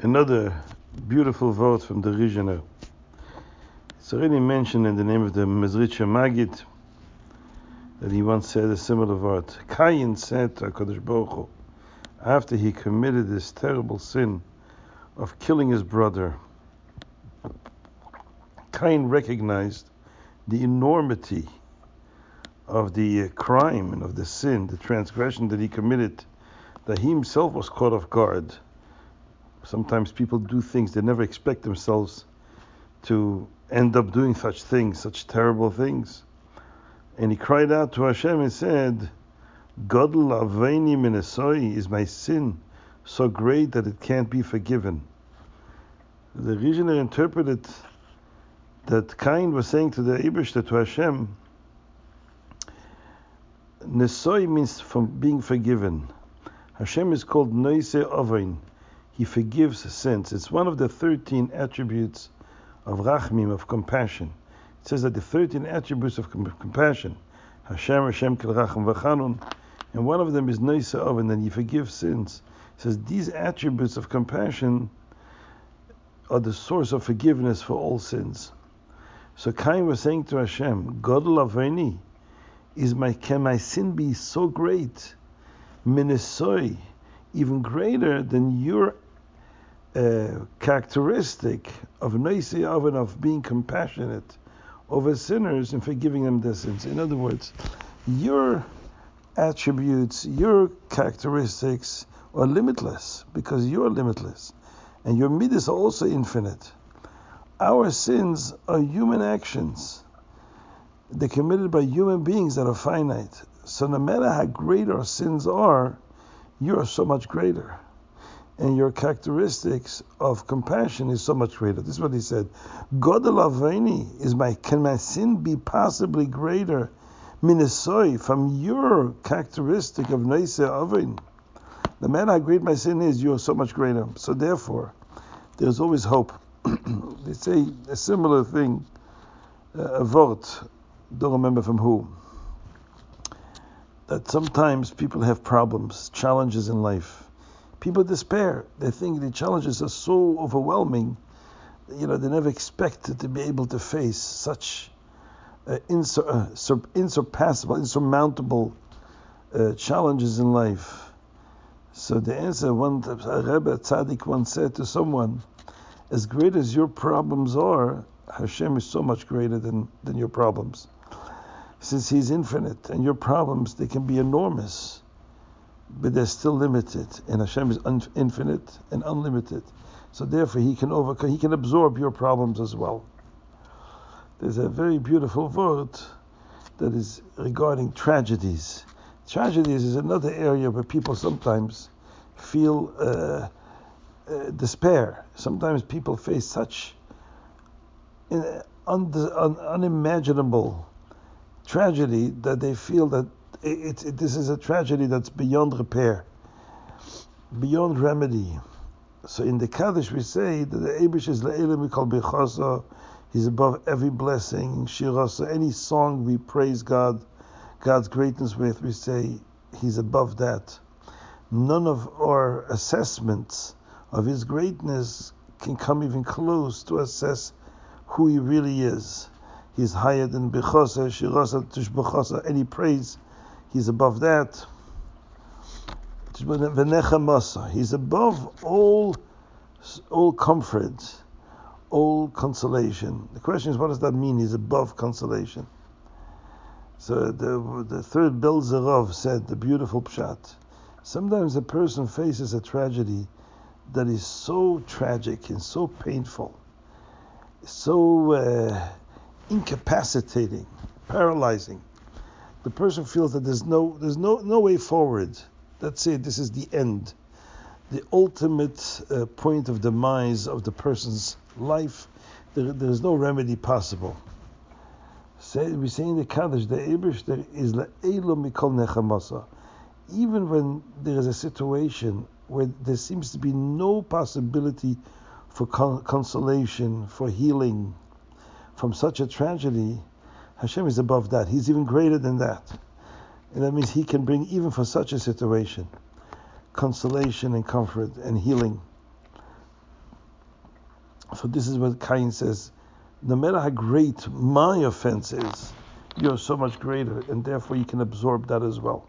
Another beautiful vote from the Rizhiner. It's already mentioned in the name of the Mezritcher Magid that he once said a similar word. Cain said to HaKadosh Baruch Hu, after he committed this terrible sin of killing his brother, Cain recognized the enormity of the uh, crime and of the sin, the transgression that he committed, that he himself was caught off guard. Sometimes people do things they never expect themselves to end up doing such things, such terrible things. And he cried out to Hashem and said, Godel Aveini Minnesoi is my sin so great that it can't be forgiven. The Rizhiner interpreted that Cain was saying to the Eibishter, to Hashem, Nesoi means from being forgiven. Hashem is called Noise Ovein. He forgives sins. It's one of the 13 attributes of Rachamim, of compassion. It says that the 13 attributes of compassion, Hashem, Hashem, Kel Racham V'chanun, and one of them is Ovein, and He forgives sins. It says these attributes of compassion are the source of forgiveness for all sins. So Cain was saying to Hashem, God Laveni, is my can my sin be so great, minisoi, even greater than your characteristic of noisy oven of being compassionate over sinners and forgiving them their sins. In other words, your attributes, your characteristics are limitless because you're limitless, and your midas are also infinite. Our sins are human actions they're committed by human beings that are finite. So no matter how great our sins are, you are so much greater. And your characteristics of compassion is so much greater. This is what he said. God Alaveni is my can my sin be possibly greater? Minasoi from your characteristic of Neise Avin. No matter how great my sin is, you are so much greater. So therefore, there's always hope. they say a similar thing, uh, a vote don't remember from who, that sometimes people have problems, challenges in life. People despair. They think the challenges are so overwhelming, you know, they never expected to be able to face such uh, insur- uh, insurpassable, insurmountable uh, challenges in life. So the answer, one a Rebbe Tzaddik once said to someone, as great as your problems are, Hashem is so much greater than, than your problems since He's infinite, and your problems they can be enormous, but they're still limited, and Hashem is un- infinite and unlimited. So therefore, He can overcome, He can absorb your problems as well. There's a very beautiful word that is regarding tragedies. Tragedies is another area where people sometimes feel uh, uh, despair. Sometimes people face such un- un- unimaginable tragedy that they feel that it, it, this is a tragedy that's beyond repair, beyond remedy. So in the Kaddish we say that the Abish is Le'elim we call Bechasa, he's above every blessing, Shirasa, any song we praise God, God's greatness with, we say he's above that. None of our assessments of his greatness can come even close to assess who he really is. He's higher than Bechasa, Shirasa, Tushbechasa, any praise, he's above that. He's above all, all comfort, all consolation. The question is, what does that mean? He's above consolation. So the, the third Belzer Rov said, the beautiful pshat. Sometimes a person faces a tragedy that is so tragic and so painful, so uh, incapacitating, paralyzing. The person feels that there's no there's no no way forward. That's it. This is the end, the ultimate uh, point of demise of the person's life. There, there's no remedy possible. Say, we say in the Kaddish, the Abish there is la'elo mikol nechamasa. Even when there is a situation where there seems to be no possibility for con- consolation, for healing, from such a tragedy, Hashem is above that. He's even greater than that. And that means He can bring, even for such a situation, consolation and comfort and healing. So this is what Cain says. No matter how great my offense is, you're so much greater, and therefore you can absorb that as well.